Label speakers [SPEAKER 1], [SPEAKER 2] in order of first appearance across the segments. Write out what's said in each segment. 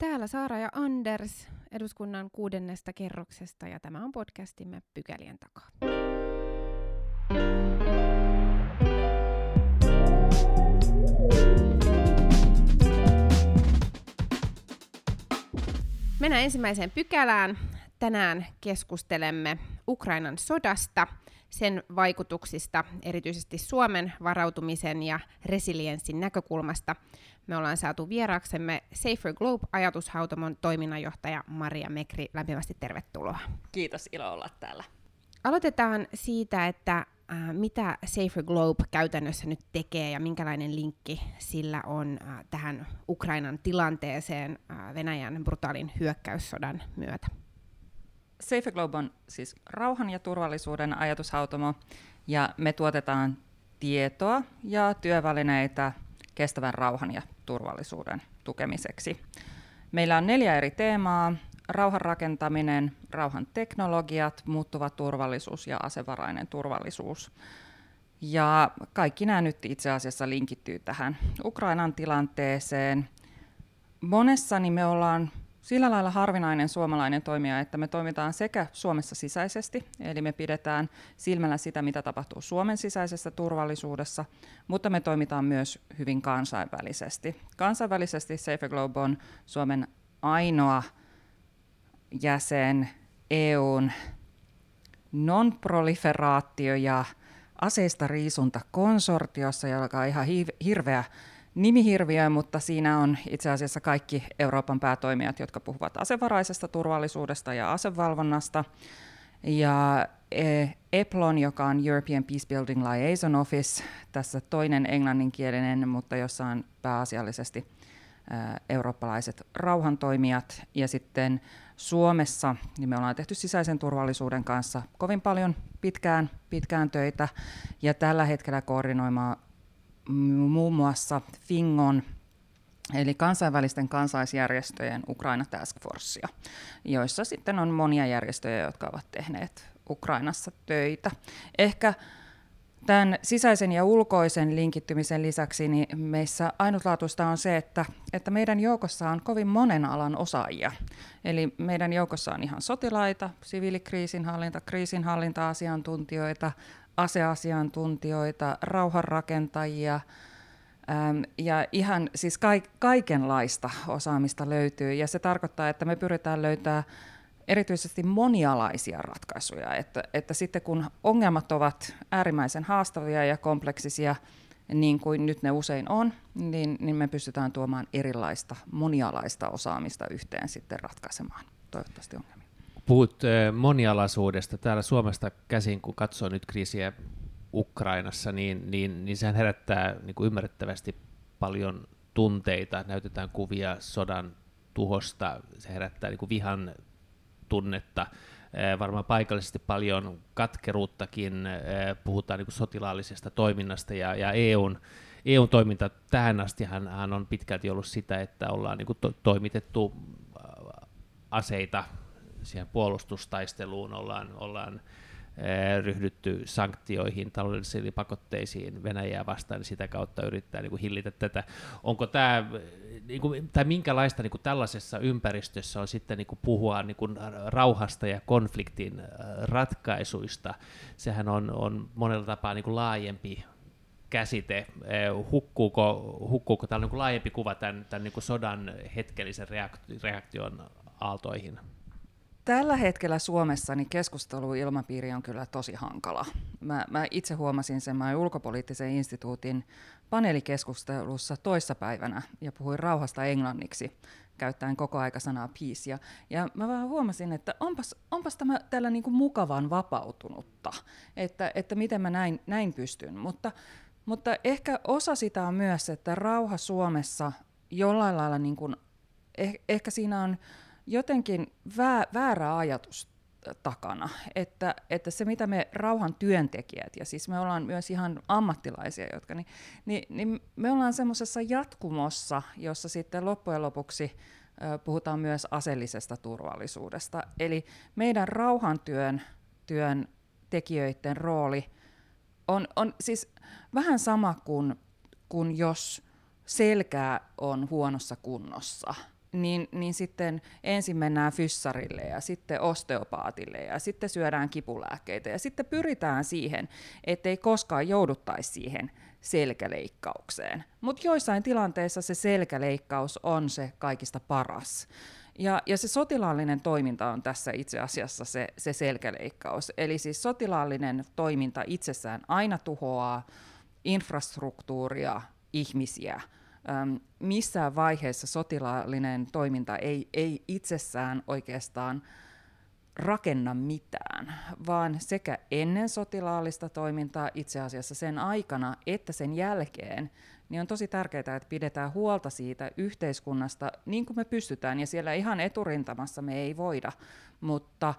[SPEAKER 1] Täällä Saara ja Anders eduskunnan kuudennesta kerroksesta ja tämä on podcastimme Pykälien takaa. Mennään ensimmäiseen pykälään. Tänään keskustelemme Ukrainan sodasta, sen vaikutuksista erityisesti Suomen varautumisen ja resilienssin näkökulmasta. Me ollaan saatu vieraaksemme Safer Globe-ajatushautomon toiminnanjohtaja Maria Mekri. Lämpimästi tervetuloa.
[SPEAKER 2] Kiitos, ilo olla täällä.
[SPEAKER 1] Aloitetaan siitä, että äh, mitä Safer Globe käytännössä nyt tekee ja minkälainen linkki sillä on äh, tähän Ukrainan tilanteeseen äh, Venäjän brutaalin hyökkäyssodan myötä.
[SPEAKER 2] Safe Globe on siis rauhan ja turvallisuuden ajatushautomo, ja me tuotetaan tietoa ja työvälineitä kestävän rauhan ja turvallisuuden tukemiseksi. Meillä on neljä eri teemaa, rauhan rakentaminen, rauhan teknologiat, muuttuva turvallisuus ja asevarainen turvallisuus. Ja kaikki nämä nyt itse asiassa linkittyy tähän Ukrainan tilanteeseen. Monessa niin me ollaan sillä lailla harvinainen suomalainen toimija, että me toimitaan sekä Suomessa sisäisesti, eli me pidetään silmällä sitä, mitä tapahtuu Suomen sisäisessä turvallisuudessa, mutta me toimitaan myös hyvin kansainvälisesti. Kansainvälisesti Safer Globe on Suomen ainoa jäsen EUn non-proliferaatio- ja aseista riisunta konsortiossa, joka on ihan hirveä nimihirviö, mutta siinä on itse asiassa kaikki Euroopan päätoimijat, jotka puhuvat asevaraisesta turvallisuudesta ja asevalvonnasta. Ja e, EPLON, joka on European Peacebuilding Liaison Office, tässä toinen englanninkielinen, mutta jossa on pääasiallisesti eurooppalaiset rauhantoimijat. Ja sitten Suomessa niin me ollaan tehty sisäisen turvallisuuden kanssa kovin paljon pitkään, pitkään töitä, ja tällä hetkellä koordinoimaan muun muassa Fingon, eli kansainvälisten kansaisjärjestöjen Ukraina Task Forcea, joissa sitten on monia järjestöjä, jotka ovat tehneet Ukrainassa töitä. Ehkä Tämän sisäisen ja ulkoisen linkittymisen lisäksi niin meissä ainutlaatuista on se, että, että meidän joukossa on kovin monen alan osaajia. Eli meidän joukossa on ihan sotilaita, siviilikriisinhallinta, kriisinhallinta-asiantuntijoita, aseasiantuntijoita, rauhanrakentajia, ja ihan siis kaikenlaista osaamista löytyy, ja se tarkoittaa, että me pyritään löytämään erityisesti monialaisia ratkaisuja, että, että sitten kun ongelmat ovat äärimmäisen haastavia ja kompleksisia, niin kuin nyt ne usein on, niin, niin me pystytään tuomaan erilaista monialaista osaamista yhteen sitten ratkaisemaan. Toivottavasti ongelmia
[SPEAKER 3] puhut monialaisuudesta täällä Suomesta käsin, kun katsoo nyt kriisiä Ukrainassa, niin, niin, niin sehän herättää niin kuin ymmärrettävästi paljon tunteita, näytetään kuvia sodan tuhosta, se herättää niin kuin vihan tunnetta, varmaan paikallisesti paljon katkeruuttakin, puhutaan niin kuin sotilaallisesta toiminnasta ja, ja EUn, EUn toiminta tähän asti on pitkälti ollut sitä, että ollaan niin kuin to, toimitettu aseita siihen puolustustaisteluun ollaan, ollaan ryhdytty sanktioihin, taloudellisiin pakotteisiin Venäjää vastaan, niin sitä kautta yrittää niin kuin hillitä tätä. Onko tämä, niin kuin, tai minkälaista niin kuin tällaisessa ympäristössä on sitten niin kuin puhua niin kuin rauhasta ja konfliktin ratkaisuista? Sehän on, on monella tapaa niin kuin laajempi käsite. Hukkuuko, hukkuuko tämä niin kuin laajempi kuva tämän, tämän niin kuin sodan hetkellisen reaktion aaltoihin?
[SPEAKER 2] Tällä hetkellä Suomessa niin keskusteluilmapiiri on kyllä tosi hankala. Mä, mä itse huomasin sen, mä ulkopoliittisen instituutin paneelikeskustelussa toissapäivänä ja puhuin rauhasta englanniksi käyttäen koko aika sanaa peace. Ja, ja mä vähän huomasin, että onpas, onpas tämä tällä niin kuin mukavan vapautunutta, että, että miten mä näin, näin pystyn. Mutta, mutta ehkä osa sitä on myös, että rauha Suomessa jollain lailla, niin kuin, eh, ehkä siinä on jotenkin vää, väärä ajatus takana, että, että se mitä me rauhan työntekijät, ja siis me ollaan myös ihan ammattilaisia, jotka, niin, niin, niin me ollaan semmoisessa jatkumossa, jossa sitten loppujen lopuksi puhutaan myös aseellisesta turvallisuudesta. Eli meidän rauhantyön työn tekijöiden rooli on, on siis vähän sama kuin, kuin jos selkää on huonossa kunnossa – niin, niin sitten ensin mennään fyssarille ja sitten osteopaatille ja sitten syödään kipulääkkeitä ja sitten pyritään siihen, ettei koskaan jouduttaisi siihen selkäleikkaukseen. Mutta joissain tilanteissa se selkäleikkaus on se kaikista paras. Ja, ja se sotilaallinen toiminta on tässä itse asiassa se, se selkäleikkaus. Eli siis sotilaallinen toiminta itsessään aina tuhoaa infrastruktuuria, ihmisiä. Öm, missään vaiheessa sotilaallinen toiminta ei, ei itsessään oikeastaan rakenna mitään, vaan sekä ennen sotilaallista toimintaa itse asiassa sen aikana että sen jälkeen, niin on tosi tärkeää, että pidetään huolta siitä yhteiskunnasta niin kuin me pystytään, ja siellä ihan eturintamassa me ei voida, mutta,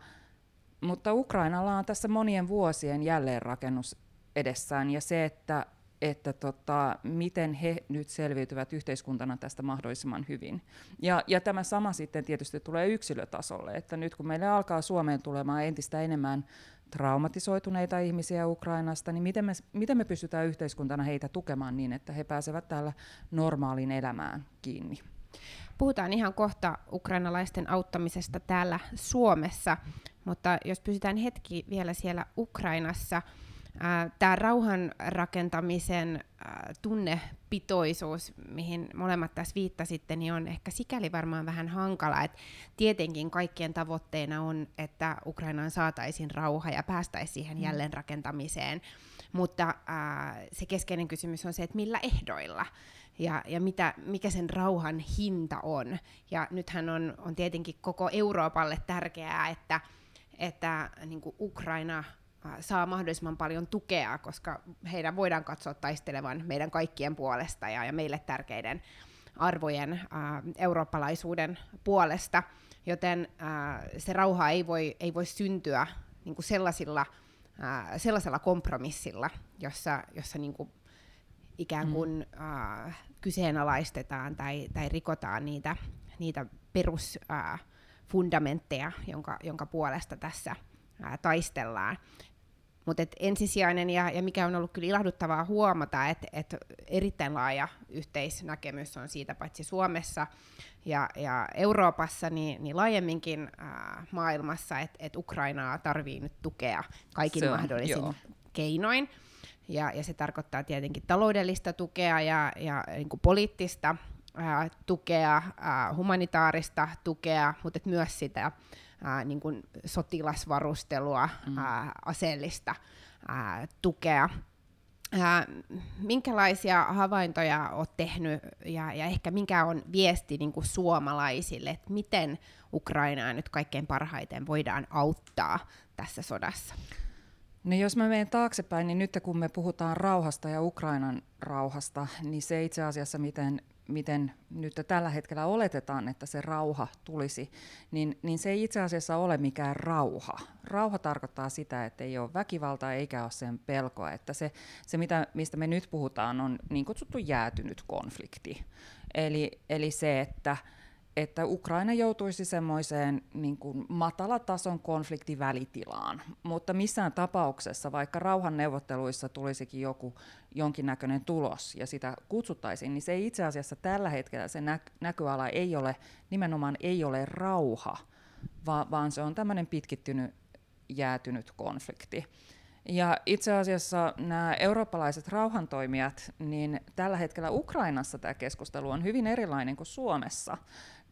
[SPEAKER 2] mutta Ukrainalla on tässä monien vuosien jälleenrakennus edessään, ja se, että että tota, miten he nyt selviytyvät yhteiskuntana tästä mahdollisimman hyvin. Ja, ja tämä sama sitten tietysti tulee yksilötasolle, että nyt kun meille alkaa Suomeen tulemaan entistä enemmän traumatisoituneita ihmisiä Ukrainasta, niin miten me, miten me pystytään yhteiskuntana heitä tukemaan niin, että he pääsevät täällä normaaliin elämään kiinni.
[SPEAKER 1] Puhutaan ihan kohta ukrainalaisten auttamisesta täällä Suomessa, mutta jos pysytään hetki vielä siellä Ukrainassa, Tämä rauhan rakentamisen tunnepitoisuus, mihin molemmat tässä viittasitte, niin on ehkä sikäli varmaan vähän hankala, että tietenkin kaikkien tavoitteena on, että Ukrainaan saataisiin rauha ja päästäisiin siihen mm. jälleenrakentamiseen, mutta se keskeinen kysymys on se, että millä ehdoilla ja, ja mitä, mikä sen rauhan hinta on. Ja nythän on, on tietenkin koko Euroopalle tärkeää, että, että niin Ukraina saa mahdollisimman paljon tukea, koska heidän voidaan katsoa taistelevan meidän kaikkien puolesta ja, ja meille tärkeiden arvojen ä, eurooppalaisuuden puolesta, joten ä, se rauha ei voi, ei voi syntyä niin kuin sellaisilla, ä, sellaisella kompromissilla, jossa, jossa niin kuin ikään mm. kuin mm. ä, kyseenalaistetaan tai, tai rikotaan niitä, niitä perusfundamentteja, jonka, jonka puolesta tässä ää, taistellaan. Mutta ensisijainen ja, ja mikä on ollut kyllä ilahduttavaa huomata, että et erittäin laaja yhteisnäkemys on siitä paitsi Suomessa ja, ja Euroopassa, niin, niin laajemminkin ää, maailmassa, että et Ukrainaa tarvii nyt tukea kaikin on, mahdollisin joo. keinoin. Ja, ja se tarkoittaa tietenkin taloudellista tukea ja, ja niin kuin poliittista ää, tukea, ää, humanitaarista tukea, mutta myös sitä ää, niin kuin sotilasvarustelua, mm. ää, aseellista ää, tukea. Ää, minkälaisia havaintoja olet tehnyt ja, ja ehkä mikä on viesti niin kuin suomalaisille, että miten Ukrainaa nyt kaikkein parhaiten voidaan auttaa tässä sodassa?
[SPEAKER 2] No jos mä menen taaksepäin, niin nyt kun me puhutaan rauhasta ja Ukrainan rauhasta, niin se itse asiassa, miten miten nyt tällä hetkellä oletetaan, että se rauha tulisi, niin, niin se ei itse asiassa ole mikään rauha. Rauha tarkoittaa sitä, että ei ole väkivaltaa eikä ole sen pelkoa. Että se, se mitä, mistä me nyt puhutaan, on niin kutsuttu jäätynyt konflikti. Eli, eli se, että että Ukraina joutuisi semmoiseen niin kuin matalatason konfliktivälitilaan, mutta missään tapauksessa, vaikka rauhanneuvotteluissa tulisikin joku jonkinnäköinen tulos ja sitä kutsuttaisiin, niin se ei itse asiassa tällä hetkellä se nä- näköala ei ole, nimenomaan ei ole rauha, vaan, vaan se on tämmöinen pitkittynyt jäätynyt konflikti. Ja itse asiassa nämä eurooppalaiset rauhantoimijat, niin tällä hetkellä Ukrainassa tämä keskustelu on hyvin erilainen kuin Suomessa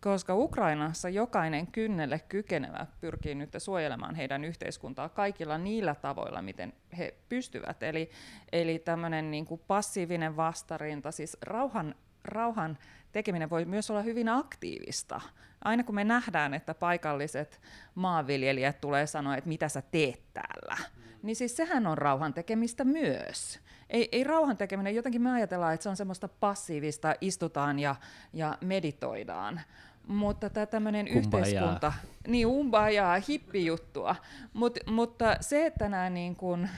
[SPEAKER 2] koska Ukrainassa jokainen kynnelle kykenevä pyrkii nyt suojelemaan heidän yhteiskuntaa kaikilla niillä tavoilla, miten he pystyvät. Eli, eli tämmöinen niin kuin passiivinen vastarinta, siis rauhan, rauhan tekeminen voi myös olla hyvin aktiivista. Aina kun me nähdään, että paikalliset maanviljelijät tulee sanoa, että mitä sä teet täällä, mm. niin siis sehän on rauhan tekemistä myös. Ei, ei rauhan tekeminen, jotenkin me ajatellaan, että se on semmoista passiivista, istutaan ja, ja meditoidaan, mutta tämä tämmöinen yhteiskunta, niin umbajaa, hippijuttua, Mut, mutta se, että nämä niin kuin,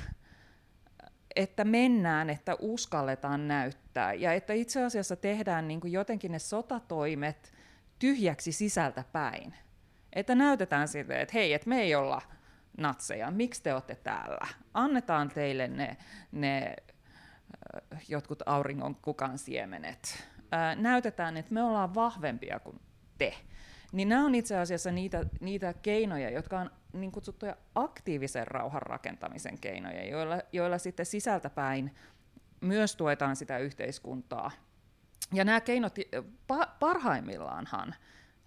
[SPEAKER 2] että mennään, että uskalletaan näyttää ja että itse asiassa tehdään niin kuin jotenkin ne sotatoimet tyhjäksi sisältä päin. Että näytetään sille, että hei, että me ei olla natseja, miksi te olette täällä? Annetaan teille ne, ne jotkut auringon kukan siemenet. Näytetään, että me ollaan vahvempia kuin te. Niin nämä on itse asiassa niitä, niitä keinoja, jotka on niin kutsuttuja aktiivisen rauhan rakentamisen keinoja, joilla, joilla sitten sisältäpäin myös tuetaan sitä yhteiskuntaa. Ja nämä keinot parhaimmillaanhan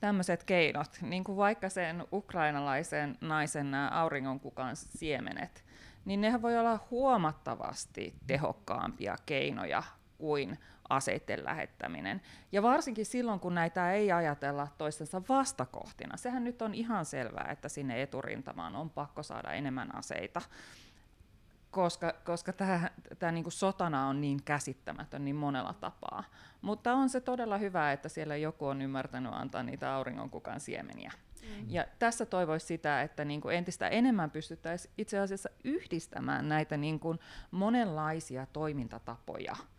[SPEAKER 2] tämmöiset keinot, niin kuin vaikka sen ukrainalaisen naisen auringonkukan siemenet, niin nehän voi olla huomattavasti tehokkaampia keinoja kuin aseiden lähettäminen. Ja varsinkin silloin, kun näitä ei ajatella toistensa vastakohtina. Sehän nyt on ihan selvää, että sinne eturintamaan on pakko saada enemmän aseita koska, koska tämä, niin kuin sotana on niin käsittämätön niin monella tapaa. Mutta on se todella hyvä, että siellä joku on ymmärtänyt antaa niitä auringonkukan siemeniä. Mm. Ja tässä toivoisi sitä, että niin kuin entistä enemmän pystyttäisiin itse asiassa yhdistämään näitä niin kuin monenlaisia toimintatapoja –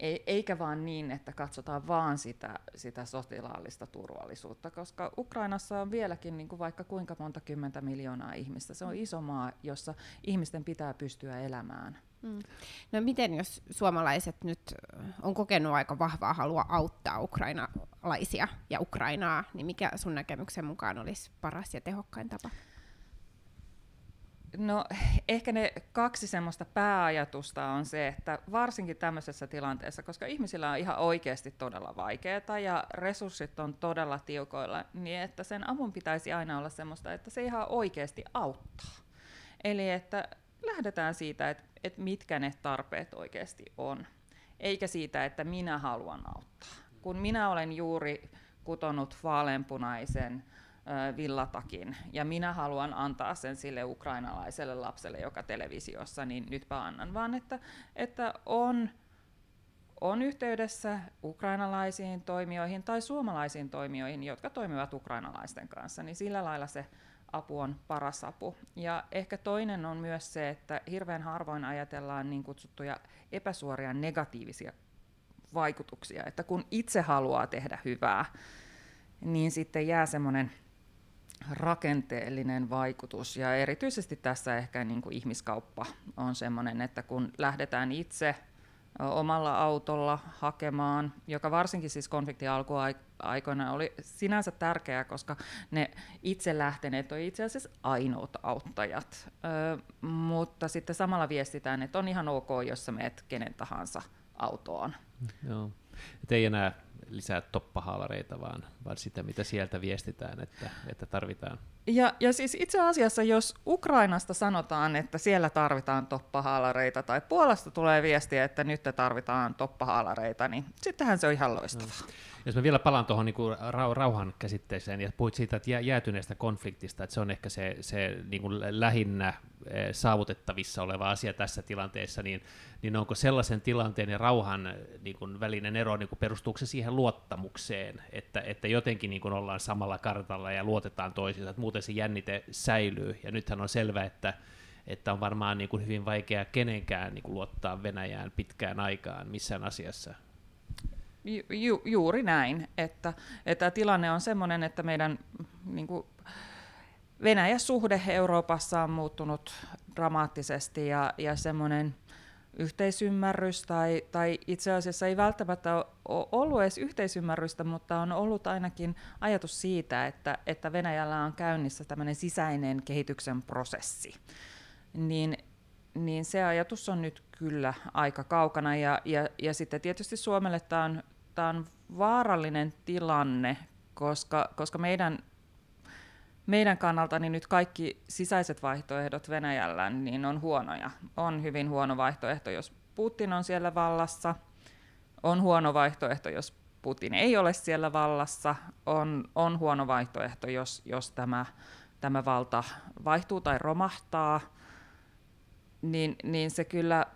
[SPEAKER 2] eikä vaan niin, että katsotaan vaan sitä, sitä sotilaallista turvallisuutta, koska Ukrainassa on vieläkin niin kuin vaikka kuinka monta kymmentä miljoonaa ihmistä. Se on mm. iso maa, jossa ihmisten pitää pystyä elämään. Mm.
[SPEAKER 1] No miten jos suomalaiset nyt on kokenut aika vahvaa halua auttaa ukrainalaisia ja Ukrainaa, niin mikä sun näkemyksen mukaan olisi paras ja tehokkain tapa?
[SPEAKER 2] No ehkä ne kaksi semmoista pääajatusta on se, että varsinkin tämmöisessä tilanteessa, koska ihmisillä on ihan oikeasti todella vaikeaa ja resurssit on todella tiukoilla, niin että sen avun pitäisi aina olla semmoista, että se ihan oikeasti auttaa. Eli että lähdetään siitä, että, että mitkä ne tarpeet oikeasti on, eikä siitä, että minä haluan auttaa. Kun minä olen juuri kutonut vaaleanpunaisen villatakin, ja minä haluan antaa sen sille ukrainalaiselle lapselle, joka televisiossa, niin nytpä annan, vaan että, että on, on yhteydessä ukrainalaisiin toimijoihin tai suomalaisiin toimijoihin, jotka toimivat ukrainalaisten kanssa, niin sillä lailla se apu on paras apu. Ja ehkä toinen on myös se, että hirveän harvoin ajatellaan niin kutsuttuja epäsuoria negatiivisia vaikutuksia, että kun itse haluaa tehdä hyvää, niin sitten jää semmoinen rakenteellinen vaikutus ja erityisesti tässä ehkä niin kuin ihmiskauppa on sellainen, että kun lähdetään itse omalla autolla hakemaan, joka varsinkin siis konfliktin alkuaikoina oli sinänsä tärkeää, koska ne itse lähteneet on itse asiassa ainoat auttajat, mutta sitten samalla viestitään, että on ihan ok, jos sä meet kenen tahansa autoon.
[SPEAKER 3] Joo. Et ei enää lisää toppahaalareita, vaan, vaan sitä, mitä sieltä viestitään, että, että tarvitaan.
[SPEAKER 2] Ja, ja siis itse asiassa, jos Ukrainasta sanotaan, että siellä tarvitaan toppahaalareita, tai Puolasta tulee viestiä, että nyt tarvitaan toppahaalareita, niin sittenhän se on ihan loistavaa. No.
[SPEAKER 3] Jos mä vielä palaan tuohon niin rauhan käsitteeseen ja puhuit siitä, että jäätyneestä konfliktista, että se on ehkä se, se niin kuin lähinnä eh, saavutettavissa oleva asia tässä tilanteessa, niin, niin onko sellaisen tilanteen ja rauhan niin kuin välinen ero, niin kuin perustuuko se siihen luottamukseen, että, että jotenkin niin kuin ollaan samalla kartalla ja luotetaan toisiinsa, että muuten se jännite säilyy. Ja nythän on selvä, että että on varmaan niin kuin hyvin vaikea kenenkään niin kuin luottaa Venäjään pitkään aikaan missään asiassa.
[SPEAKER 2] Ju, juuri näin, että, että tilanne on sellainen, että meidän niin kuin, Venäjän suhde Euroopassa on muuttunut dramaattisesti ja, ja semmoinen yhteisymmärrys tai, tai itse asiassa ei välttämättä ole ollut edes yhteisymmärrystä, mutta on ollut ainakin ajatus siitä, että, että Venäjällä on käynnissä tämmöinen sisäinen kehityksen prosessi. Niin, niin se ajatus on nyt kyllä aika kaukana ja, ja, ja sitten tietysti Suomelle tämä on tämä on vaarallinen tilanne, koska, koska meidän, meidän kannalta niin nyt kaikki sisäiset vaihtoehdot Venäjällä niin on huonoja. On hyvin huono vaihtoehto, jos Putin on siellä vallassa. On huono vaihtoehto, jos Putin ei ole siellä vallassa. On, on huono vaihtoehto, jos, jos tämä, tämä valta vaihtuu tai romahtaa. Niin, niin se kyllä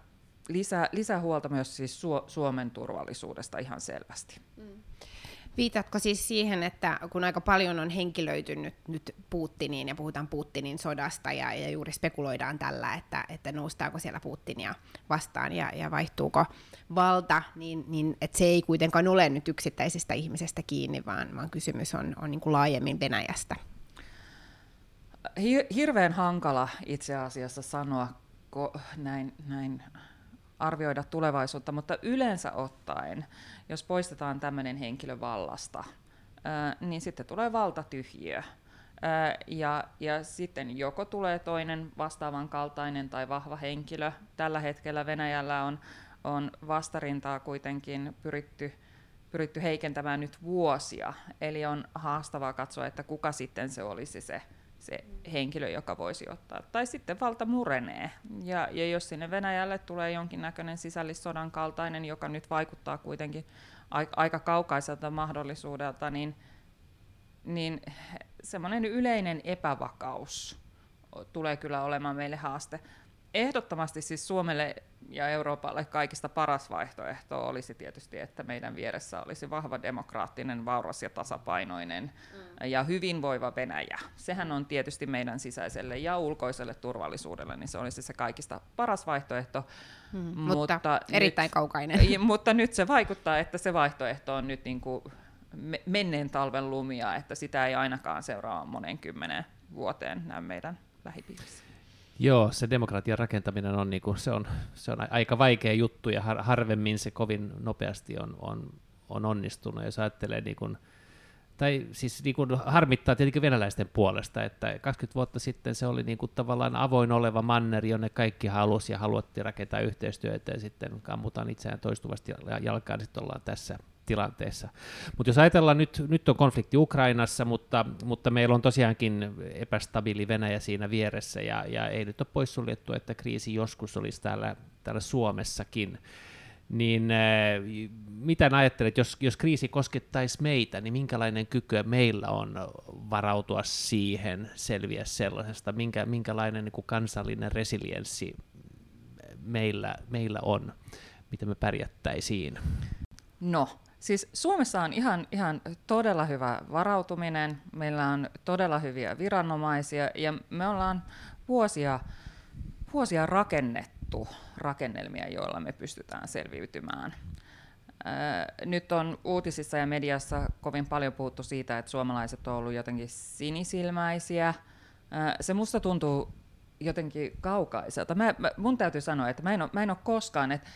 [SPEAKER 2] lisää, lisää huolta myös siis Suomen turvallisuudesta ihan selvästi. Mm.
[SPEAKER 1] Viitatko siis siihen, että kun aika paljon on henkilöitynyt nyt Putiniin ja puhutaan Putinin sodasta ja, ja juuri spekuloidaan tällä, että, että noustaako siellä Putinia vastaan ja, ja vaihtuuko valta, niin, niin että se ei kuitenkaan ole nyt yksittäisestä ihmisestä kiinni, vaan, vaan kysymys on, on niin kuin laajemmin Venäjästä.
[SPEAKER 2] Hirveän hankala itse asiassa sanoa näin, näin arvioida tulevaisuutta, mutta yleensä ottaen, jos poistetaan tämmöinen henkilö vallasta, niin sitten tulee valtatyhjiö. Ja, ja sitten joko tulee toinen vastaavan kaltainen tai vahva henkilö. Tällä hetkellä Venäjällä on, on vastarintaa kuitenkin pyritty, pyritty heikentämään nyt vuosia. Eli on haastavaa katsoa, että kuka sitten se olisi se, se henkilö, joka voisi ottaa. Tai sitten valta murenee. Ja, ja jos sinne Venäjälle tulee jonkinnäköinen sisällissodan kaltainen, joka nyt vaikuttaa kuitenkin aika kaukaiselta mahdollisuudelta, niin, niin semmoinen yleinen epävakaus tulee kyllä olemaan meille haaste. Ehdottomasti siis Suomelle ja Euroopalle kaikista paras vaihtoehto olisi tietysti, että meidän vieressä olisi vahva demokraattinen, vauras ja tasapainoinen mm. ja hyvinvoiva Venäjä. Sehän on tietysti meidän sisäiselle ja ulkoiselle turvallisuudelle, niin se olisi se kaikista paras vaihtoehto.
[SPEAKER 1] Mm, mutta, mutta erittäin nyt, kaukainen.
[SPEAKER 2] Mutta nyt se vaikuttaa, että se vaihtoehto on nyt niin kuin menneen talven lumia, että sitä ei ainakaan seuraa monen kymmenen vuoteen näy meidän lähipiirissä.
[SPEAKER 3] Joo, se demokratian rakentaminen on, niin kuin, se on, se on aika vaikea juttu ja har, harvemmin se kovin nopeasti on, on, on onnistunut. Jos ajattelee, niin kuin, tai siis niin kuin harmittaa tietenkin venäläisten puolesta, että 20 vuotta sitten se oli niin kuin tavallaan avoin oleva manneri, jonne kaikki halusi ja haluattiin rakentaa yhteistyötä ja sitten kammutaan itseään toistuvasti jalkaan, niin sitten ollaan tässä tilanteessa. Mutta jos ajatellaan nyt, nyt on konflikti Ukrainassa, mutta, mutta meillä on tosiaankin epästabiili Venäjä siinä vieressä, ja, ja ei nyt ole poissuljettu, että kriisi joskus olisi täällä, täällä Suomessakin. Niin äh, mitä ajattelet, jos, jos kriisi koskettaisi meitä, niin minkälainen kyky meillä on varautua siihen, selviä sellaisesta, minkä, minkälainen niin kuin kansallinen resilienssi meillä, meillä on, miten me pärjättäisiin?
[SPEAKER 2] No, Siis Suomessa on ihan, ihan todella hyvä varautuminen, meillä on todella hyviä viranomaisia ja me ollaan vuosia, vuosia rakennettu rakennelmia, joilla me pystytään selviytymään. Nyt on uutisissa ja mediassa kovin paljon puhuttu siitä, että suomalaiset on ollut jotenkin sinisilmäisiä. Se musta tuntuu jotenkin kaukaiselta. Mä, mä, mun täytyy sanoa, että mä en ole, mä en ole koskaan, että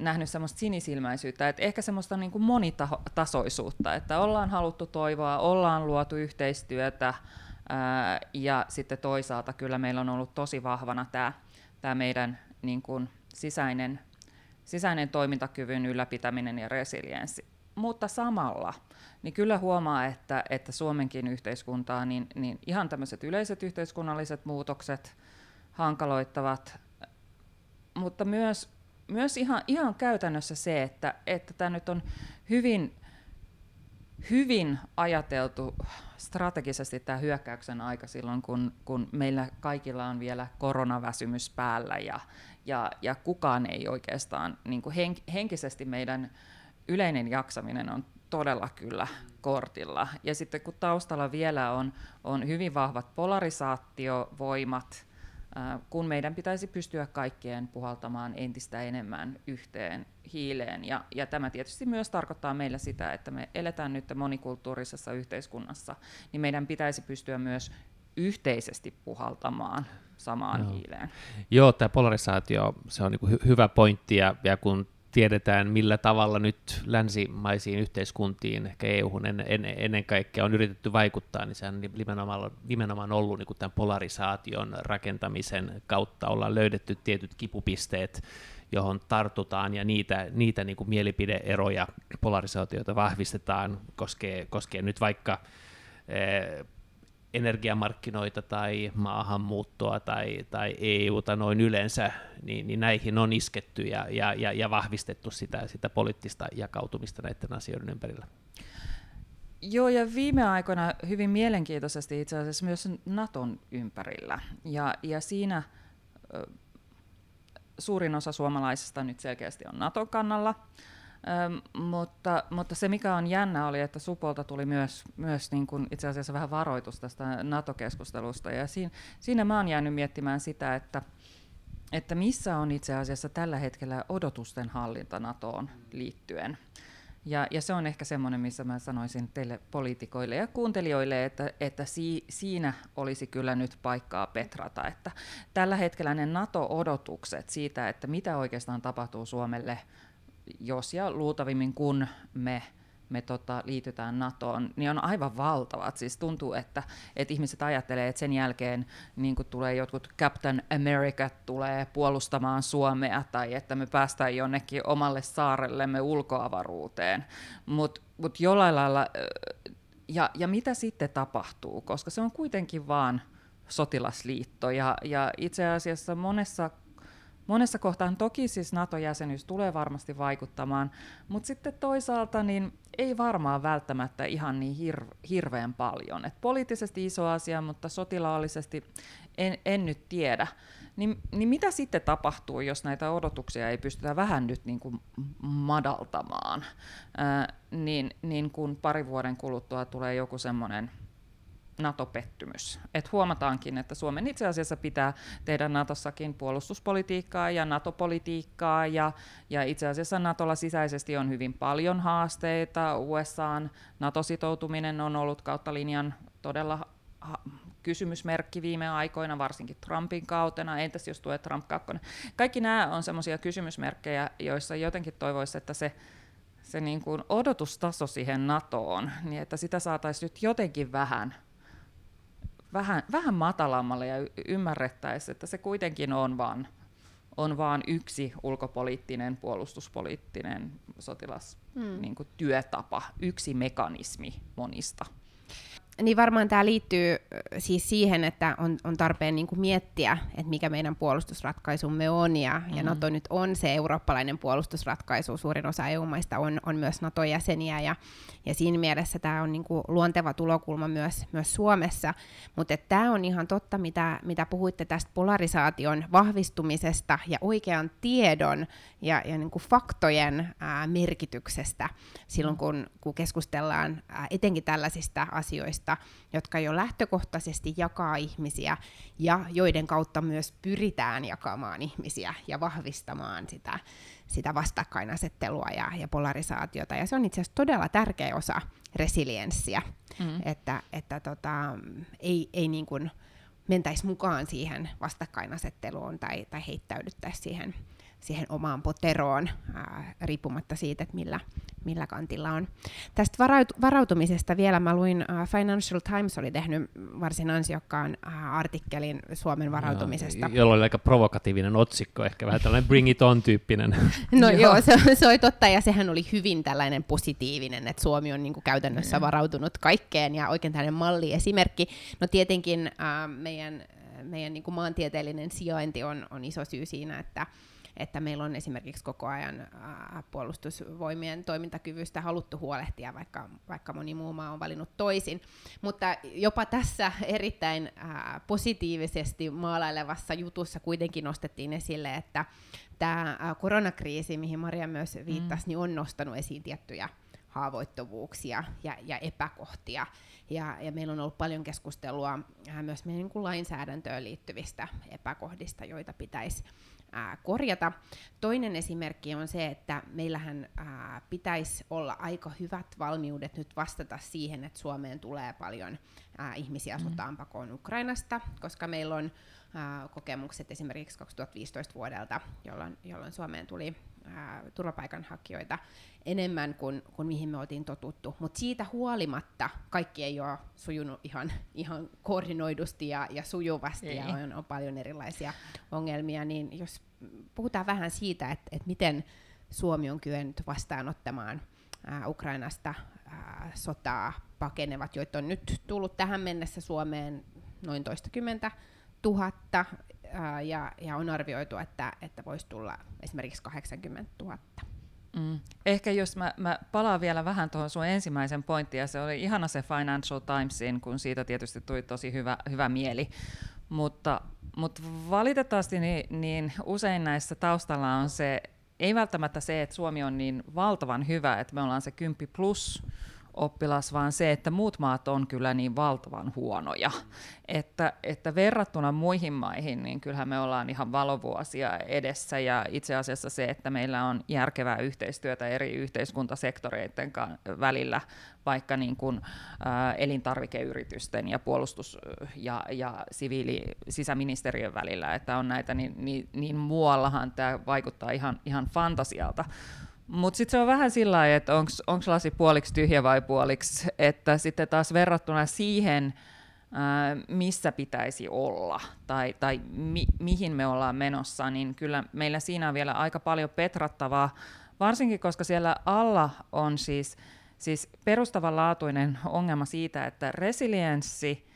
[SPEAKER 2] nähnyt semmoista sinisilmäisyyttä, että ehkä semmoista niin kuin monitasoisuutta, että ollaan haluttu toivoa, ollaan luotu yhteistyötä ää, ja sitten toisaalta kyllä meillä on ollut tosi vahvana tämä, tämä meidän niin kuin sisäinen, sisäinen toimintakyvyn ylläpitäminen ja resilienssi. Mutta samalla niin kyllä huomaa, että, että Suomenkin yhteiskuntaa, niin, niin ihan tämmöiset yleiset yhteiskunnalliset muutokset hankaloittavat, mutta myös myös ihan, ihan käytännössä se, että, että nyt on hyvin, hyvin ajateltu strategisesti tämä hyökkäyksen aika silloin, kun, kun meillä kaikilla on vielä koronaväsymys päällä ja, ja, ja kukaan ei oikeastaan, niin kuin henk, henkisesti meidän yleinen jaksaminen on todella kyllä kortilla. Ja sitten kun taustalla vielä on, on hyvin vahvat polarisaatiovoimat, kun meidän pitäisi pystyä kaikkien puhaltamaan entistä enemmän yhteen hiileen. Ja, ja tämä tietysti myös tarkoittaa meillä sitä, että me eletään nyt monikulttuurisessa yhteiskunnassa, niin meidän pitäisi pystyä myös yhteisesti puhaltamaan samaan Joo. hiileen.
[SPEAKER 3] Joo, tämä polarisaatio, se on niin hy- hyvä pointti, ja, ja kun tiedetään, millä tavalla nyt länsimaisiin yhteiskuntiin, ehkä EU-hun en, en, ennen kaikkea on yritetty vaikuttaa, niin se on nimenomaan, nimenomaan ollut niin kuin tämän polarisaation rakentamisen kautta. Ollaan löydetty tietyt kipupisteet, johon tartutaan ja niitä, niitä niin kuin mielipideeroja, polarisaatioita vahvistetaan, koskee, koskee nyt vaikka eh, energiamarkkinoita tai maahanmuuttoa tai, tai EUta noin yleensä, niin, niin näihin on isketty ja, ja, ja, ja vahvistettu sitä, sitä poliittista jakautumista näiden asioiden ympärillä.
[SPEAKER 2] Joo, ja viime aikoina hyvin mielenkiintoisesti itse asiassa myös Naton ympärillä. Ja, ja siinä ö, suurin osa suomalaisista nyt selkeästi on Naton kannalla. Öm, mutta, mutta se mikä on jännä oli, että Supolta tuli myös, myös niin kuin itse asiassa vähän varoitus tästä NATO-keskustelusta ja siinä, siinä mä oon jäänyt miettimään sitä, että, että missä on itse asiassa tällä hetkellä odotusten hallinta NATOon liittyen. Ja, ja se on ehkä semmoinen, missä mä sanoisin teille poliitikoille ja kuuntelijoille, että, että si, siinä olisi kyllä nyt paikkaa petrata. Että tällä hetkellä ne NATO-odotukset siitä, että mitä oikeastaan tapahtuu Suomelle jos ja luultavimmin kun me me tota, liitytään NATOon, niin on aivan valtavat. Siis tuntuu, että, että ihmiset ajattelee, että sen jälkeen niin tulee jotkut Captain America tulee puolustamaan Suomea tai että me päästään jonnekin omalle saarellemme ulkoavaruuteen. Mutta mut jollain lailla, ja, ja mitä sitten tapahtuu, koska se on kuitenkin vaan sotilasliitto ja, ja itse asiassa monessa monessa kohtaan toki siis NATO-jäsenyys tulee varmasti vaikuttamaan, mutta sitten toisaalta niin ei varmaan välttämättä ihan niin hir- hirveän paljon. Et poliittisesti iso asia, mutta sotilaallisesti en, en nyt tiedä. Niin, niin mitä sitten tapahtuu, jos näitä odotuksia ei pystytä vähän nyt niin kuin madaltamaan, Ää, niin, niin kun pari vuoden kuluttua tulee joku semmoinen NATO-pettymys. Et huomataankin, että Suomen itse asiassa pitää tehdä Natossakin puolustuspolitiikkaa ja NATO-politiikkaa, ja, ja itse asiassa Natolla sisäisesti on hyvin paljon haasteita. USAn NATO-sitoutuminen on ollut kautta linjan todella kysymysmerkki viime aikoina, varsinkin Trumpin kautena, entäs jos tulee Trump 2. Kaikki nämä on sellaisia kysymysmerkkejä, joissa jotenkin toivoisi, että se se niin kuin odotustaso siihen NATOon, niin että sitä saataisiin nyt jotenkin vähän vähän, vähän matalammalle ja ymmärrettäisiin, että se kuitenkin on vaan, on vaan yksi ulkopoliittinen, puolustuspoliittinen sotilas, mm. niin kuin työtapa, yksi mekanismi monista.
[SPEAKER 1] Niin varmaan tämä liittyy siis siihen, että on, on tarpeen niin kuin miettiä, että mikä meidän puolustusratkaisumme on, ja, mm. ja NATO nyt on se eurooppalainen puolustusratkaisu. Suurin osa EU-maista on, on myös NATO-jäseniä, ja, ja siinä mielessä tämä on niin kuin luonteva tulokulma myös, myös Suomessa. Mutta tämä on ihan totta, mitä, mitä puhuitte tästä polarisaation vahvistumisesta ja oikean tiedon ja, ja niin kuin faktojen ää, merkityksestä silloin, kun, kun keskustellaan ää, etenkin tällaisista asioista, asioita, jotka jo lähtökohtaisesti jakaa ihmisiä ja joiden kautta myös pyritään jakamaan ihmisiä ja vahvistamaan sitä, sitä vastakkainasettelua ja, ja polarisaatiota. Ja se on itse asiassa todella tärkeä osa resilienssiä, mm. että, että tota, ei, ei niin kuin mentäisi mukaan siihen vastakkainasetteluun tai, tai heittäydyttäisi siihen siihen omaan poteroon, ää, riippumatta siitä, että millä, millä kantilla on. Tästä varaut- varautumisesta vielä mä luin, ää, Financial Times oli tehnyt varsin ansiokkaan ää, artikkelin Suomen varautumisesta.
[SPEAKER 3] No, jolla oli aika provokatiivinen otsikko, ehkä vähän tällainen bring it on tyyppinen.
[SPEAKER 1] No joo, se, se oli totta, ja sehän oli hyvin tällainen positiivinen, että Suomi on niin kuin käytännössä mm. varautunut kaikkeen, ja oikein tällainen malliesimerkki. No tietenkin ää, meidän, meidän niin kuin maantieteellinen sijainti on, on iso syy siinä, että että meillä on esimerkiksi koko ajan ää, puolustusvoimien toimintakyvystä haluttu huolehtia, vaikka, vaikka moni muu maa on valinnut toisin. Mutta jopa tässä erittäin ää, positiivisesti maalailevassa jutussa kuitenkin nostettiin esille, että tämä koronakriisi, mihin Maria myös viittasi, mm. niin on nostanut esiin tiettyjä haavoittuvuuksia ja, ja epäkohtia. Ja, ja meillä on ollut paljon keskustelua äh, myös meidän niin kuin lainsäädäntöön liittyvistä epäkohdista, joita pitäisi ää, korjata. Toinen esimerkki on se, että meillähän ää, pitäisi olla aika hyvät valmiudet nyt vastata siihen, että Suomeen tulee paljon ää, ihmisiä mm. sotaan pakoon Ukrainasta, koska meillä on ää, kokemukset esimerkiksi 2015 vuodelta, jolloin, jolloin Suomeen tuli ää, turvapaikanhakijoita enemmän kuin, kuin mihin me oltiin totuttu. Mutta siitä huolimatta kaikki ei ole sujunut ihan, ihan koordinoidusti ja, ja sujuvasti ei. ja on, on paljon erilaisia ongelmia. Niin jos puhutaan vähän siitä, että et miten Suomi on kyennyt vastaanottamaan ää, Ukrainasta ää, sotaa pakenevat, joita on nyt tullut tähän mennessä Suomeen noin toistakymmentä tuhatta, ää, ja, ja on arvioitu, että, että voisi tulla esimerkiksi 80 000.
[SPEAKER 2] Mm. Ehkä jos mä, mä palaan vielä vähän tuohon sun ensimmäisen pointtiin, ja se oli ihana se Financial Timesin, kun siitä tietysti tuli tosi hyvä, hyvä mieli, mutta, mutta valitettavasti niin, niin usein näissä taustalla on se, ei välttämättä se, että Suomi on niin valtavan hyvä, että me ollaan se 10 plus oppilas, vaan se, että muut maat on kyllä niin valtavan huonoja, että, että verrattuna muihin maihin, niin kyllähän me ollaan ihan valovuosia edessä, ja itse asiassa se, että meillä on järkevää yhteistyötä eri yhteiskuntasektoreiden välillä, vaikka niin kuin, ä, elintarvikeyritysten ja puolustus- ja, ja siviili-sisäministeriön välillä, että on näitä, niin, niin, niin muuallahan tämä vaikuttaa ihan, ihan fantasialta, Mutta sitten se on vähän sillä lailla, että onko lasi puoliksi tyhjä vai puoliksi, että sitten taas verrattuna siihen, missä pitäisi olla tai, tai mi, mihin me ollaan menossa, niin kyllä meillä siinä on vielä aika paljon petrattavaa, varsinkin koska siellä alla on siis, siis perustavanlaatuinen ongelma siitä, että resilienssi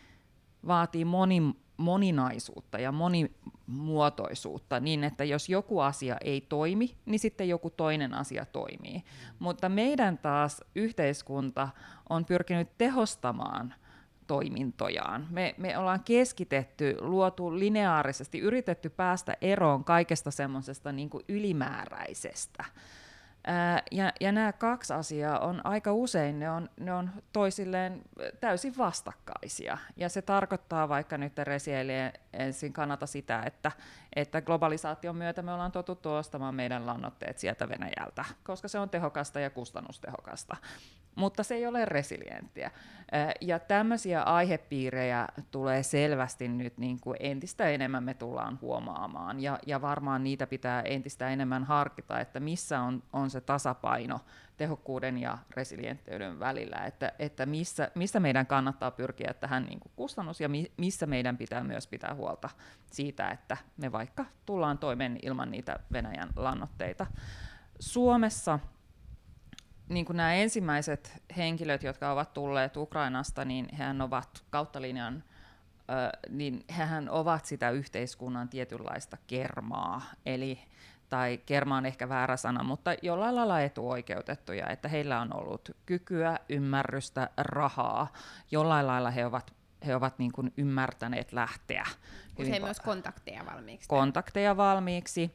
[SPEAKER 2] vaatii moni, moninaisuutta ja monimuotoisuutta niin, että jos joku asia ei toimi, niin sitten joku toinen asia toimii. Mutta meidän taas yhteiskunta on pyrkinyt tehostamaan toimintojaan. Me, me ollaan keskitetty, luotu lineaarisesti, yritetty päästä eroon kaikesta semmoisesta niin ylimääräisestä. Ja, ja nämä kaksi asiaa on aika usein, ne on, ne on toisilleen täysin vastakkaisia. Ja se tarkoittaa vaikka nyt resilienssin kannalta sitä, että, että globalisaation myötä me ollaan totuttu ostamaan meidän lannoitteet sieltä Venäjältä, koska se on tehokasta ja kustannustehokasta mutta se ei ole resilienttiä. Ja tämmöisiä aihepiirejä tulee selvästi nyt niin kuin entistä enemmän me tullaan huomaamaan, ja, ja varmaan niitä pitää entistä enemmän harkita, että missä on, on se tasapaino tehokkuuden ja resilienttiyden välillä, että, että missä, missä meidän kannattaa pyrkiä tähän niin kuin kustannus, ja mi, missä meidän pitää myös pitää huolta siitä, että me vaikka tullaan toimeen ilman niitä Venäjän lannoitteita. Suomessa niin kuin nämä ensimmäiset henkilöt, jotka ovat tulleet Ukrainasta, niin hehän ovat kautta linjan, niin hehän ovat sitä yhteiskunnan tietynlaista kermaa, eli tai kerma on ehkä väärä sana, mutta jollain lailla etuoikeutettuja, että heillä on ollut kykyä, ymmärrystä, rahaa, jollain lailla he ovat he ovat niin kuin ymmärtäneet lähteä.
[SPEAKER 1] Usein myös kontakteja valmiiksi.
[SPEAKER 2] Kontakteja valmiiksi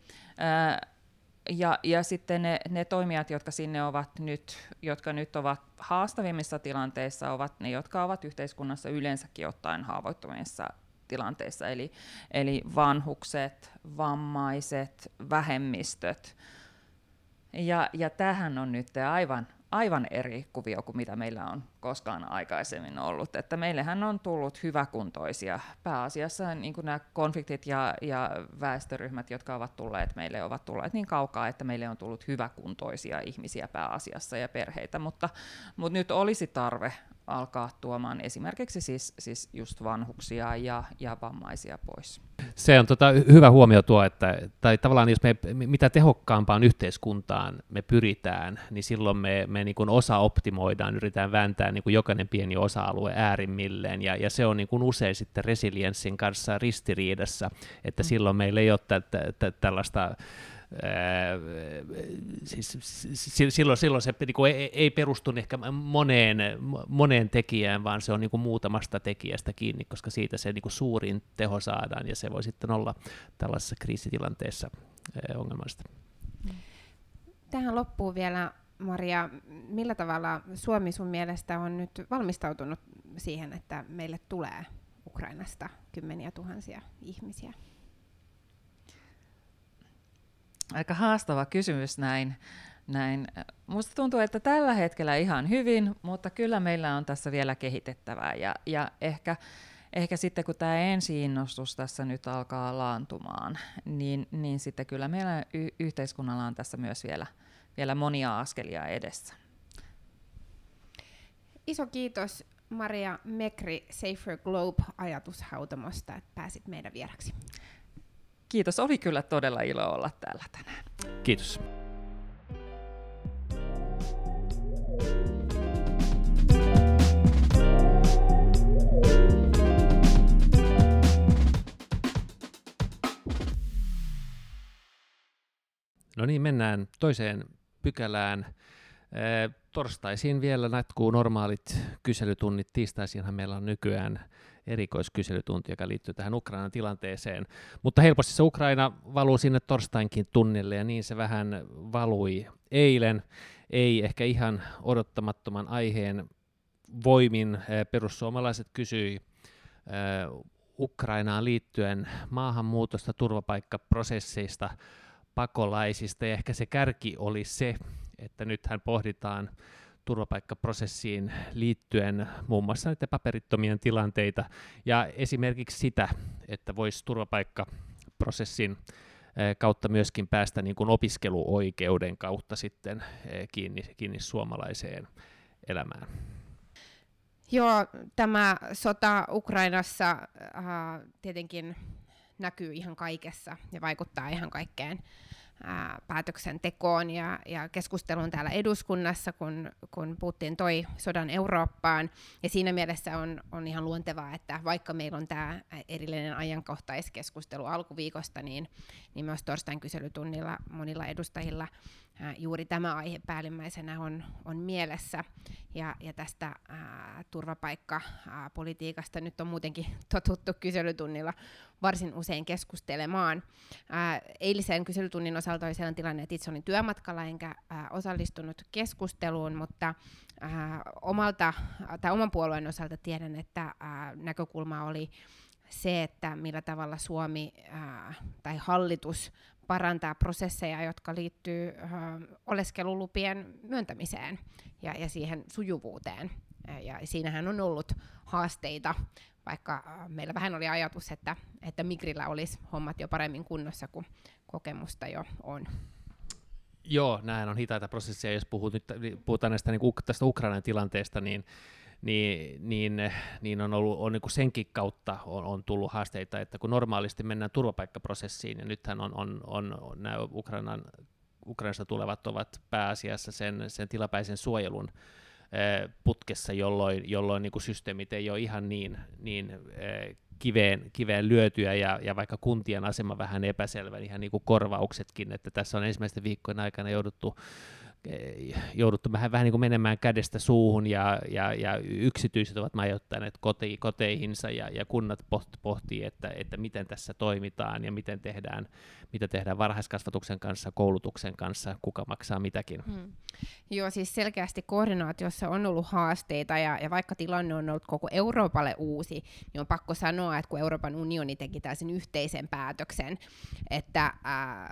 [SPEAKER 2] ja, ja sitten ne, ne toimijat, jotka sinne ovat nyt, jotka nyt ovat haastavimmissa tilanteissa, ovat ne, jotka ovat yhteiskunnassa yleensäkin ottaen haavoittuvissa tilanteissa, eli, eli vanhukset, vammaiset, vähemmistöt. Ja, ja tähän on nyt aivan aivan eri kuvio kuin mitä meillä on koskaan aikaisemmin ollut. Että meillähän on tullut hyväkuntoisia. Pääasiassa niin kuin nämä konfliktit ja, ja väestöryhmät, jotka ovat tulleet meille, ovat tulleet niin kaukaa, että meille on tullut hyväkuntoisia ihmisiä pääasiassa ja perheitä, mutta, mutta nyt olisi tarve alkaa tuomaan esimerkiksi siis, siis just vanhuksia ja, ja vammaisia pois.
[SPEAKER 3] Se on tota, hyvä huomio tuo, että tai tavallaan jos me mitä tehokkaampaan yhteiskuntaan me pyritään, niin silloin me, me niin kuin osa optimoidaan, yritetään vääntää niin kuin jokainen pieni osa-alue äärimmilleen, ja, ja se on niin kuin usein sitten resilienssin kanssa ristiriidassa, että mm. silloin meillä ei ole tä, tä, tä, tällaista siis, silloin, silloin se niin kuin ei, ei perustu ehkä moneen, moneen tekijään, vaan se on niin kuin muutamasta tekijästä kiinni, koska siitä se niin kuin suurin teho saadaan, ja se voi sitten olla tällaisessa kriisitilanteessa ongelmallista.
[SPEAKER 1] Tähän loppuu vielä, Maria, millä tavalla Suomi sun mielestä on nyt valmistautunut siihen, että meille tulee Ukrainasta kymmeniä tuhansia ihmisiä?
[SPEAKER 2] Aika haastava kysymys näin. näin. Musta tuntuu, että tällä hetkellä ihan hyvin, mutta kyllä meillä on tässä vielä kehitettävää. Ja, ja ehkä, ehkä sitten kun tämä ensi-innostus tässä nyt alkaa laantumaan, niin, niin sitten kyllä meillä y- yhteiskunnalla on tässä myös vielä, vielä monia askelia edessä.
[SPEAKER 1] Iso kiitos Maria Mekri Safer Globe-ajatushautomosta, että pääsit meidän vieraksi.
[SPEAKER 2] Kiitos, oli kyllä todella ilo olla täällä tänään.
[SPEAKER 3] Kiitos. No niin, mennään toiseen pykälään. Torstaisin vielä jatkuu normaalit kyselytunnit. Tiistaisinhan meillä on nykyään erikoiskyselytunti, joka liittyy tähän Ukrainan tilanteeseen. Mutta helposti se Ukraina valuu sinne torstainkin tunnille, ja niin se vähän valui eilen. Ei ehkä ihan odottamattoman aiheen voimin. Perussuomalaiset kysyi Ukrainaan liittyen maahanmuutosta, turvapaikkaprosesseista, pakolaisista, ja ehkä se kärki oli se, että nythän pohditaan turvapaikkaprosessiin liittyen muun muassa näiden paperittomien tilanteita ja esimerkiksi sitä, että voisi turvapaikkaprosessin kautta myöskin päästä niin kuin opiskeluoikeuden kautta sitten kiinni, kiinni suomalaiseen elämään.
[SPEAKER 1] Joo, tämä sota Ukrainassa äh, tietenkin näkyy ihan kaikessa ja vaikuttaa ihan kaikkeen ää, päätöksentekoon ja, ja keskusteluun täällä eduskunnassa, kun, kun Putin toi sodan Eurooppaan. Ja siinä mielessä on, on ihan luontevaa, että vaikka meillä on tämä erillinen ajankohtaiskeskustelu alkuviikosta, niin, niin myös torstain kyselytunnilla monilla edustajilla juuri tämä aihe päällimmäisenä on, on mielessä. Ja, ja tästä ää, turvapaikkapolitiikasta nyt on muutenkin totuttu kyselytunnilla varsin usein keskustelemaan. Ää, eilisen kyselytunnin osalta oli sellainen tilanne, että itse olin työmatkalla enkä ää, osallistunut keskusteluun, mutta ää, omalta, tai oman puolueen osalta tiedän, että ää, näkökulma oli se, että millä tavalla Suomi ää, tai hallitus parantaa prosesseja, jotka liittyy äh, oleskelulupien myöntämiseen ja, ja siihen sujuvuuteen. Ja siinähän on ollut haasteita, vaikka meillä vähän oli ajatus, että, että Migrillä olisi hommat jo paremmin kunnossa, kuin kokemusta jo on.
[SPEAKER 3] Joo, näin on hitaita prosesseja. Jos puhut, nyt, puhutaan näistä, niin, tästä Ukrainan tilanteesta, niin niin, niin, niin on ollut on niin kuin senkin kautta on, on tullut haasteita, että kun normaalisti mennään turvapaikkaprosessiin, ja nythän on, on, on, on nämä Ukrainan, Ukrainasta tulevat ovat pääasiassa sen, sen tilapäisen suojelun putkessa, jolloin, jolloin niin kuin systeemit ei ole ihan niin, niin kiveen, kiveen lyötyä ja, ja vaikka kuntien asema vähän epäselvä, niin ihan niin kuin korvauksetkin, että tässä on ensimmäisten viikkojen aikana jouduttu jouduttu vähän, vähän niin kuin menemään kädestä suuhun ja, ja, ja yksityiset ovat majoittaneet koti, koteihinsa ja, ja kunnat poht, pohtii, että, että miten tässä toimitaan ja miten tehdään, mitä tehdään varhaiskasvatuksen kanssa, koulutuksen kanssa, kuka maksaa mitäkin. Hmm.
[SPEAKER 1] Joo, siis selkeästi koordinaatiossa on ollut haasteita ja, ja vaikka tilanne on ollut koko Euroopalle uusi, niin on pakko sanoa, että kun Euroopan unioni teki täysin yhteisen päätöksen, että äh,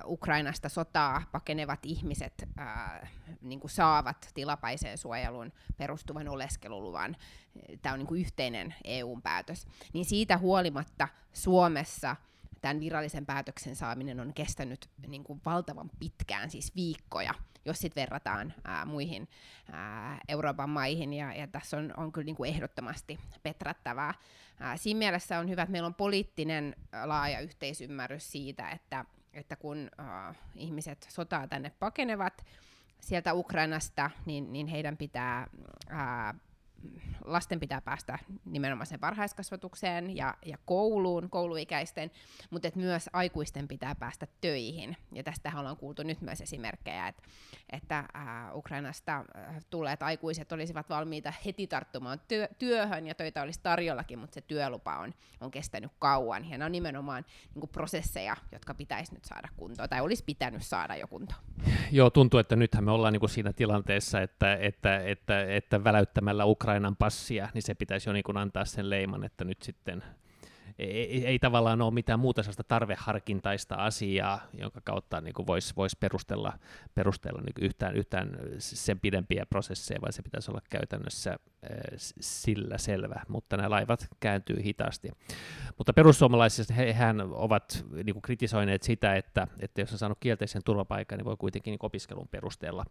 [SPEAKER 1] Ukrainasta sotaa pakenevat ihmiset äh, niin kuin saavat tilapäiseen suojelun perustuvan oleskeluluvan, tämä on niin kuin yhteinen EU-päätös, niin siitä huolimatta Suomessa tämän virallisen päätöksen saaminen on kestänyt niin kuin valtavan pitkään, siis viikkoja, jos sitten verrataan ää, muihin ää, Euroopan maihin, ja, ja tässä on, on kyllä niin kuin ehdottomasti petrattavaa. Ää, siinä mielessä on hyvä, että meillä on poliittinen laaja yhteisymmärrys siitä, että, että kun ää, ihmiset sotaa tänne pakenevat, sieltä Ukrainasta, niin, niin heidän pitää ää, lasten pitää päästä nimenomaan sen varhaiskasvatukseen ja, ja kouluun, kouluikäisten, mutta myös aikuisten pitää päästä töihin. Ja tästä ollaan kuultu nyt myös esimerkkejä, että, että äh, Ukrainasta tulleet aikuiset olisivat valmiita heti tarttumaan työ, työhön ja töitä olisi tarjollakin, mutta se työlupa on, on kestänyt kauan. Ja nämä on nimenomaan niin prosesseja, jotka pitäisi nyt saada kuntoon, tai olisi pitänyt saada jo kuntoon.
[SPEAKER 3] Joo, tuntuu, että nythän me ollaan niin siinä tilanteessa, että, että, että, että väläyttämällä Ukraina Ukrainan passia, niin se pitäisi jo niin kuin antaa sen leiman, että nyt sitten ei, ei, tavallaan ole mitään muuta sellaista tarveharkintaista asiaa, jonka kautta niin voisi vois perustella, perustella niin yhtään, yhtään sen pidempiä prosesseja, vaan se pitäisi olla käytännössä sillä selvä, mutta nämä laivat kääntyy hitaasti. Mutta perussuomalaisista he, hehän ovat niin kuin kritisoineet sitä, että, että jos on saanut kielteisen turvapaikan, niin voi kuitenkin niin opiskelun perusteella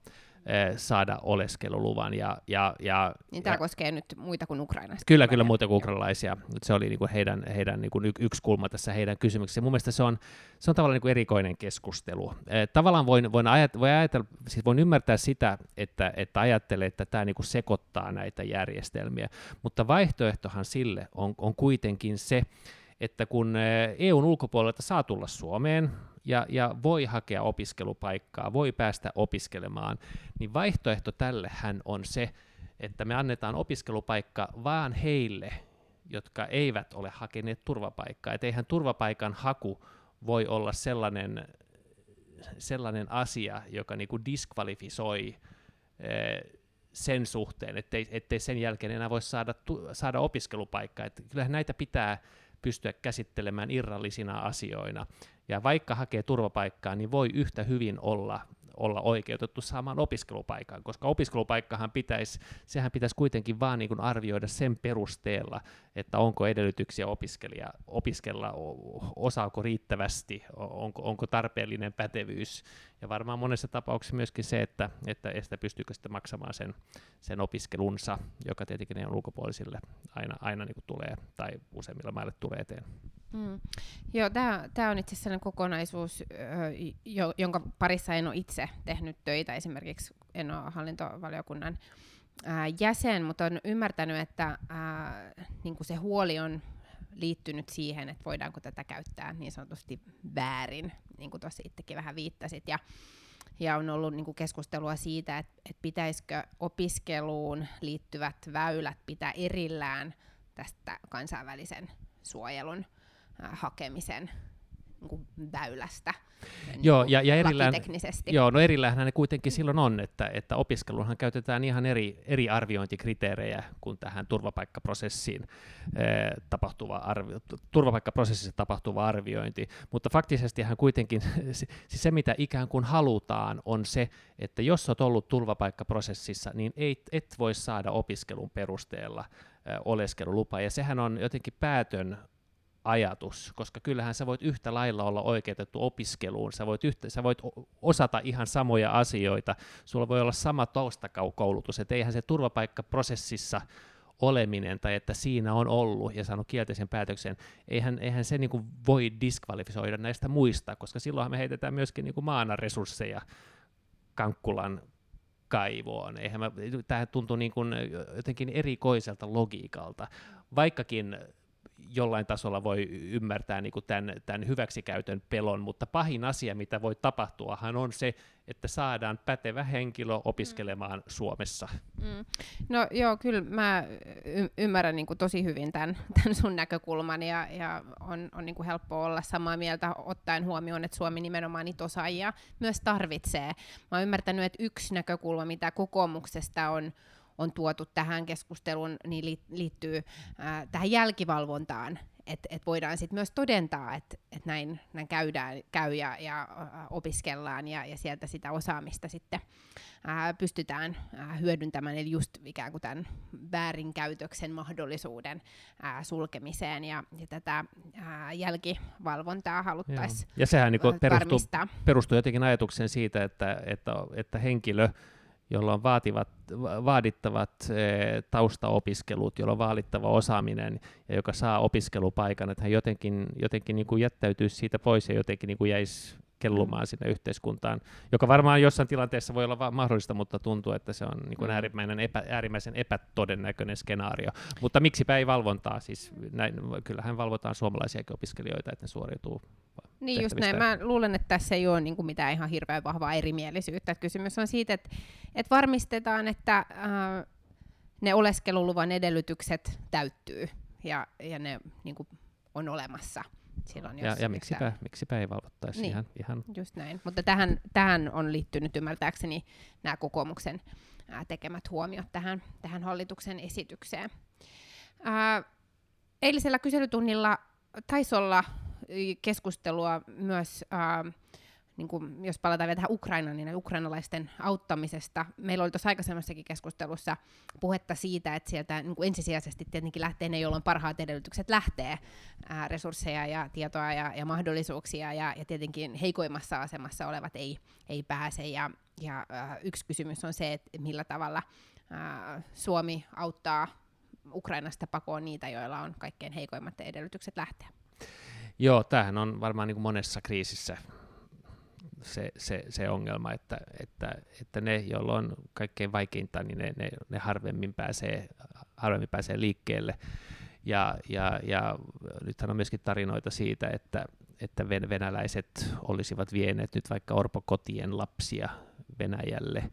[SPEAKER 3] saada oleskeluluvan. Ja, ja, ja,
[SPEAKER 1] niin tämä ja, koskee nyt muita kuin ukrainalaisia.
[SPEAKER 3] Kyllä, kyllä muita kuin ukrainalaisia. Se oli niin kuin heidän, heidän niin kuin yksi kulma tässä heidän kysymyksessä. Mun mielestä se on, se on tavallaan niin kuin erikoinen keskustelu. Tavallaan voin, voin, ajat, voin, ajatella, siis voin ymmärtää sitä, että, että ajattelee, että tämä niin kuin sekoittaa näitä järjestelmiä, mutta vaihtoehtohan sille on, on kuitenkin se, että kun EUn ulkopuolelta saa tulla Suomeen ja, ja voi hakea opiskelupaikkaa, voi päästä opiskelemaan, niin vaihtoehto tällehän on se, että me annetaan opiskelupaikka vaan heille, jotka eivät ole hakeneet turvapaikkaa. Et eihän turvapaikan haku voi olla sellainen, sellainen asia, joka niinku diskvalifisoi sen suhteen, ettei, ettei sen jälkeen enää voi saada, saada opiskelupaikkaa. Et kyllähän näitä pitää pystyä käsittelemään irrallisina asioina. Ja vaikka hakee turvapaikkaa, niin voi yhtä hyvin olla, olla oikeutettu saamaan opiskelupaikan, koska opiskelupaikkahan pitäisi, sehän pitäisi kuitenkin vaan niin kuin arvioida sen perusteella, että onko edellytyksiä opiskelija, opiskella, osaako riittävästi, onko, onko tarpeellinen pätevyys, ja varmaan monessa tapauksessa myöskin se, että, että, että pystyykö sitten maksamaan sen, sen opiskelunsa, joka tietenkin ne on ulkopuolisille aina, aina niin kuin tulee, tai useimmilla maille tulee eteen.
[SPEAKER 1] Mm. Joo, tämä on itse asiassa sellainen kokonaisuus, jo, jonka parissa en ole itse tehnyt töitä. Esimerkiksi en ole hallintovaliokunnan jäsen, mutta olen ymmärtänyt, että ää, niin kuin se huoli on liittynyt siihen, että voidaanko tätä käyttää niin sanotusti väärin, niin kuin tuossa itsekin vähän viittasit. Ja, ja on ollut niin kuin keskustelua siitä, että, että pitäisikö opiskeluun liittyvät väylät pitää erillään tästä kansainvälisen suojelun hakemisen niin kuin väylästä
[SPEAKER 3] niin joo, ja, ja erillään, joo, no erillään ne kuitenkin silloin on, että, että opiskelunhan käytetään ihan eri, eri arviointikriteerejä kuin tähän turvapaikkaprosessiin eh, tapahtuva arvio, turvapaikkaprosessissa tapahtuva arviointi, mutta faktisestihan kuitenkin siis se, mitä ikään kuin halutaan, on se, että jos olet ollut turvapaikkaprosessissa, niin ei, et voi saada opiskelun perusteella eh, oleskelulupa, ja sehän on jotenkin päätön ajatus, koska kyllähän sä voit yhtä lailla olla oikeutettu opiskeluun, sä voit, yhtä, sä voit osata ihan samoja asioita, sulla voi olla sama taustakoulutus, että eihän se turvapaikkaprosessissa oleminen tai että siinä on ollut ja saanut kielteisen päätöksen, eihän, eihän se niin kuin voi diskvalifisoida näistä muista, koska silloinhan me heitetään myöskin niin kuin maana resursseja Kankkulan kaivoon. Eihän mä, tämähän tuntuu niin jotenkin erikoiselta logiikalta, vaikkakin jollain tasolla voi ymmärtää niin kuin tämän, tämän hyväksikäytön pelon, mutta pahin asia, mitä voi tapahtuahan on se, että saadaan pätevä henkilö opiskelemaan mm. Suomessa. Mm.
[SPEAKER 1] No joo, kyllä mä y- ymmärrän niin kuin tosi hyvin tämän, tämän sun näkökulman ja, ja on, on niin kuin helppo olla samaa mieltä ottaen huomioon, että Suomi nimenomaan niitä osaajia myös tarvitsee. Mä oon ymmärtänyt, että yksi näkökulma, mitä kokoomuksesta on, on tuotu tähän keskusteluun, niin liittyy ää, tähän jälkivalvontaan, että et voidaan sitten myös todentaa, että et näin, näin käydään, käy ja, ja opiskellaan ja, ja sieltä sitä osaamista sitten ä, pystytään ä, hyödyntämään, eli just ikään kuin tämän väärinkäytöksen mahdollisuuden ä, sulkemiseen ja, ja tätä ä, jälkivalvontaa haluttaisiin
[SPEAKER 3] Ja sehän niin perustuu, perustuu jotenkin ajatukseen siitä, että, että, että henkilö jolla on vaativat, vaadittavat e, taustaopiskelut, jolla on vaadittava osaaminen ja joka saa opiskelupaikan, että hän jotenkin, jotenkin niin kuin jättäytyisi siitä pois ja jotenkin niin kuin jäisi kellumaan mm. sinne yhteiskuntaan, joka varmaan jossain tilanteessa voi olla mahdollista, mutta tuntuu, että se on niin kuin mm. äärimmäinen epä, äärimmäisen epätodennäköinen skenaario. Mutta miksipä ei valvontaa? Siis näin, kyllähän valvotaan suomalaisiakin opiskelijoita, että ne suoriutuu
[SPEAKER 1] niin just näin. Mä luulen, että tässä ei ole niin kuin mitään ihan hirveän vahvaa erimielisyyttä. Että kysymys on siitä, että, että varmistetaan, että äh, ne oleskeluluvan edellytykset täyttyy ja, ja ne niin kuin, on olemassa.
[SPEAKER 3] Silloin, jos ja, ja miksipä, miksipä ei valvottaisi niin, ihan, ihan...
[SPEAKER 1] Just näin. Mutta tähän, tähän on liittynyt ymmärtääkseni nämä kokoomuksen ää, tekemät huomiot tähän, tähän hallituksen esitykseen. Ää, eilisellä kyselytunnilla taisi olla keskustelua myös, ää, niin kuin, jos palataan vielä tähän Ukrainaan, niin ukrainalaisten auttamisesta. Meillä oli tuossa aikaisemmassakin keskustelussa puhetta siitä, että sieltä niin kuin ensisijaisesti tietenkin lähtee ne, joilla on parhaat edellytykset lähtee ää, resursseja ja tietoa ja, ja mahdollisuuksia, ja, ja tietenkin heikoimmassa asemassa olevat ei, ei pääse. Ja, ja ää, yksi kysymys on se, että millä tavalla ää, Suomi auttaa Ukrainasta pakoon niitä, joilla on kaikkein heikoimmat edellytykset lähteä.
[SPEAKER 3] Joo, tämähän on varmaan niin kuin monessa kriisissä se, se, se ongelma, että, että, että ne, joilla on kaikkein vaikeinta, niin ne, ne, ne harvemmin, pääsee, harvemmin pääsee liikkeelle. Ja, ja, ja nythän on myöskin tarinoita siitä, että, että venäläiset olisivat vieneet nyt vaikka orpokotien lapsia Venäjälle.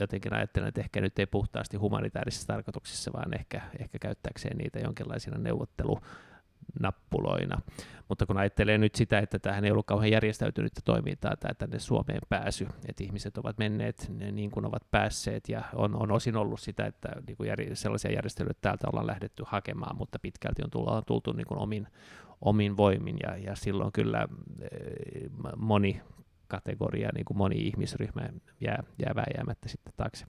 [SPEAKER 3] Jotenkin ajattelen, että ehkä nyt ei puhtaasti humanitaarisessa tarkoituksessa, vaan ehkä, ehkä käyttääkseen niitä jonkinlaisina neuvottelu nappuloina. Mutta kun ajattelee nyt sitä, että tähän ei ollut kauhean järjestäytynyttä toimintaa, tämä tänne Suomeen pääsy, että ihmiset ovat menneet niin kuin ovat päässeet, ja on, on osin ollut sitä, että niin kuin jär, sellaisia järjestelyitä täältä ollaan lähdetty hakemaan, mutta pitkälti on tultu, on tultu niin kuin omin, omin voimin, ja, ja silloin kyllä eh, moni kategoria, niin kuin moni ihmisryhmä jää, jää vääjäämättä sitten taakse.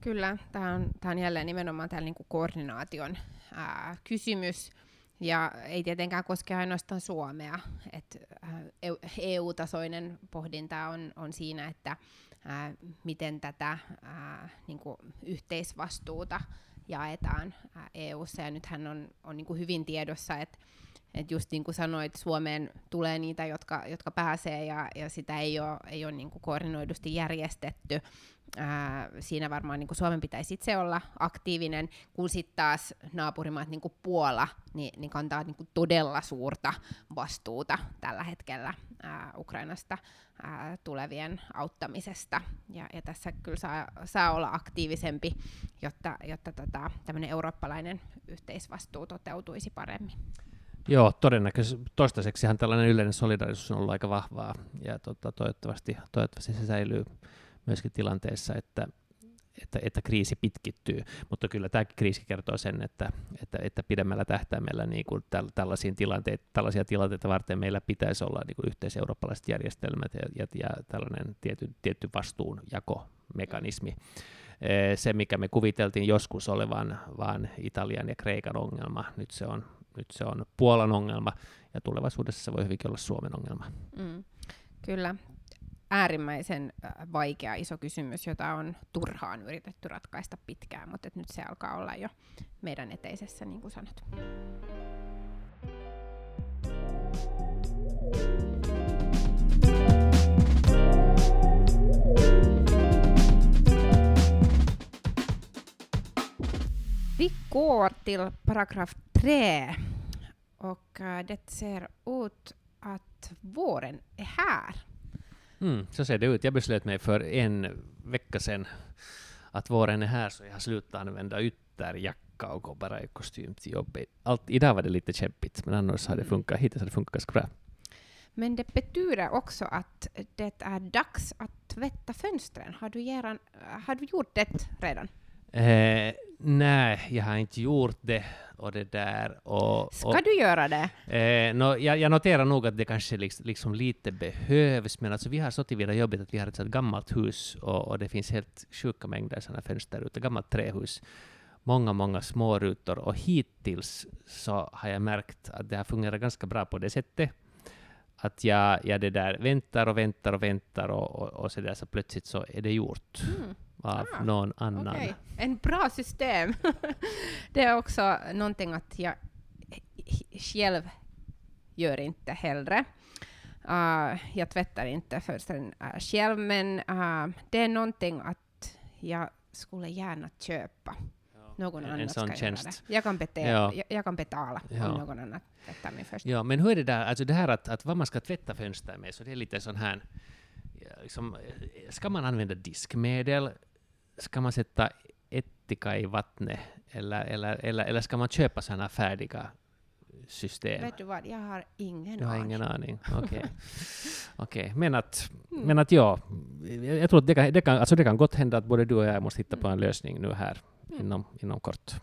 [SPEAKER 1] Kyllä, tämä on, tämä on jälleen nimenomaan tällä niin kuin koordinaation ää, kysymys, ja ei tietenkään koske ainoastaan Suomea. Et, ää, EU-tasoinen pohdinta on, on siinä, että ää, miten tätä ää, niin kuin yhteisvastuuta jaetaan EU-ssa, ja nythän on, on niin hyvin tiedossa, että et just niin kuin sanoit, Suomeen tulee niitä, jotka, jotka pääsee ja, ja sitä ei ole, ei ole niin kuin koordinoidusti järjestetty. Ää, siinä varmaan niin kuin Suomen pitäisi itse olla aktiivinen, kun sitten taas naapurimaat niin kuin Puola niin, niin kantaa niin kuin todella suurta vastuuta tällä hetkellä ää, Ukrainasta ää, tulevien auttamisesta. Ja, ja tässä kyllä saa, saa olla aktiivisempi, jotta, jotta tota, tämmöinen eurooppalainen yhteisvastuu toteutuisi paremmin.
[SPEAKER 3] Joo, todennäköisesti toistaiseksihan tällainen yleinen solidarisuus on ollut aika vahvaa, ja tota, toivottavasti, toivottavasti se säilyy myöskin tilanteessa, että, että, että kriisi pitkittyy, mutta kyllä tämä kriisi kertoo sen, että, että, että pidemmällä tähtäimellä niin kuin täl, tällaisia, tilanteita, tällaisia tilanteita varten meillä pitäisi olla niin kuin yhteiseurooppalaiset järjestelmät ja, ja, ja tällainen tietty, tietty vastuunjakomekanismi. Se, mikä me kuviteltiin joskus olevan vain Italian ja Kreikan ongelma, nyt se on nyt se on Puolan ongelma, ja tulevaisuudessa se voi hyvinkin olla Suomen ongelma. Mm,
[SPEAKER 1] kyllä. Äärimmäisen äh, vaikea iso kysymys, jota on turhaan yritetty ratkaista pitkään, mutta nyt se alkaa olla jo meidän eteisessä, niin kuin sanot. Vi går till paragraf 3 och uh, det ser ut att våren är här.
[SPEAKER 3] Mm, så ser det ut. Jag beslöt mig för en vecka sedan att våren är här, så jag har slutat använda ytterjacka och gå bara i kostym till jobbet. Allt, idag var det lite kämpigt, men annars har det mm. funkat, hittills har det funkat ganska bra.
[SPEAKER 1] Men det betyder också att det är dags att tvätta fönstren. Har du, geran, har du gjort det redan?
[SPEAKER 3] Eh, nej, jag har inte gjort det. Och det där och,
[SPEAKER 1] Ska och, du göra det?
[SPEAKER 3] Eh, no, jag, jag, noterar nog att det kanske liksom, liksom lite behövs, men alltså vi har så tillvida jobbigt att vi har ett gammalt hus och, och det finns helt sjuka mängder sådana fönster ute, gammalt trähus. Många, många små rutor och hittills så har jag märkt att det har fungerat ganska bra på det sättet att jag, jag det där väntar och väntar och väntar och, och, och så där så plötsligt så är det gjort. Mm av ah, någon annan. Okay.
[SPEAKER 1] En bra system. det är också någonting att jag själv gör inte hellre. Uh, jag tvättar inte fönstren uh, själv, men uh, det är någonting att jag skulle gärna köpa. Någon en, annan en sån tjänst. Göra det. Jag kan, bete, ja. jag, jag, kan betala ja. om någon annan tvättar min först.
[SPEAKER 3] Ja, men hur är det där, alltså det här att, att vad man ska tvätta fönster med, så det är lite sån här, liksom, ska man använda diskmedel ska man sätta ättika i vattnet eller, eller, eller, eller ska man köpa sådana färdiga system?
[SPEAKER 1] Vet du vad, jag har ingen
[SPEAKER 3] du har
[SPEAKER 1] aning.
[SPEAKER 3] ingen aning, okej. Okay. okay. Men, att, mm. men att ja, jag tror att det kan, det, kan, alltså det kan gott hända att både du och jag måste hitta på en mm. lösning nu här mm. inom, inom kort.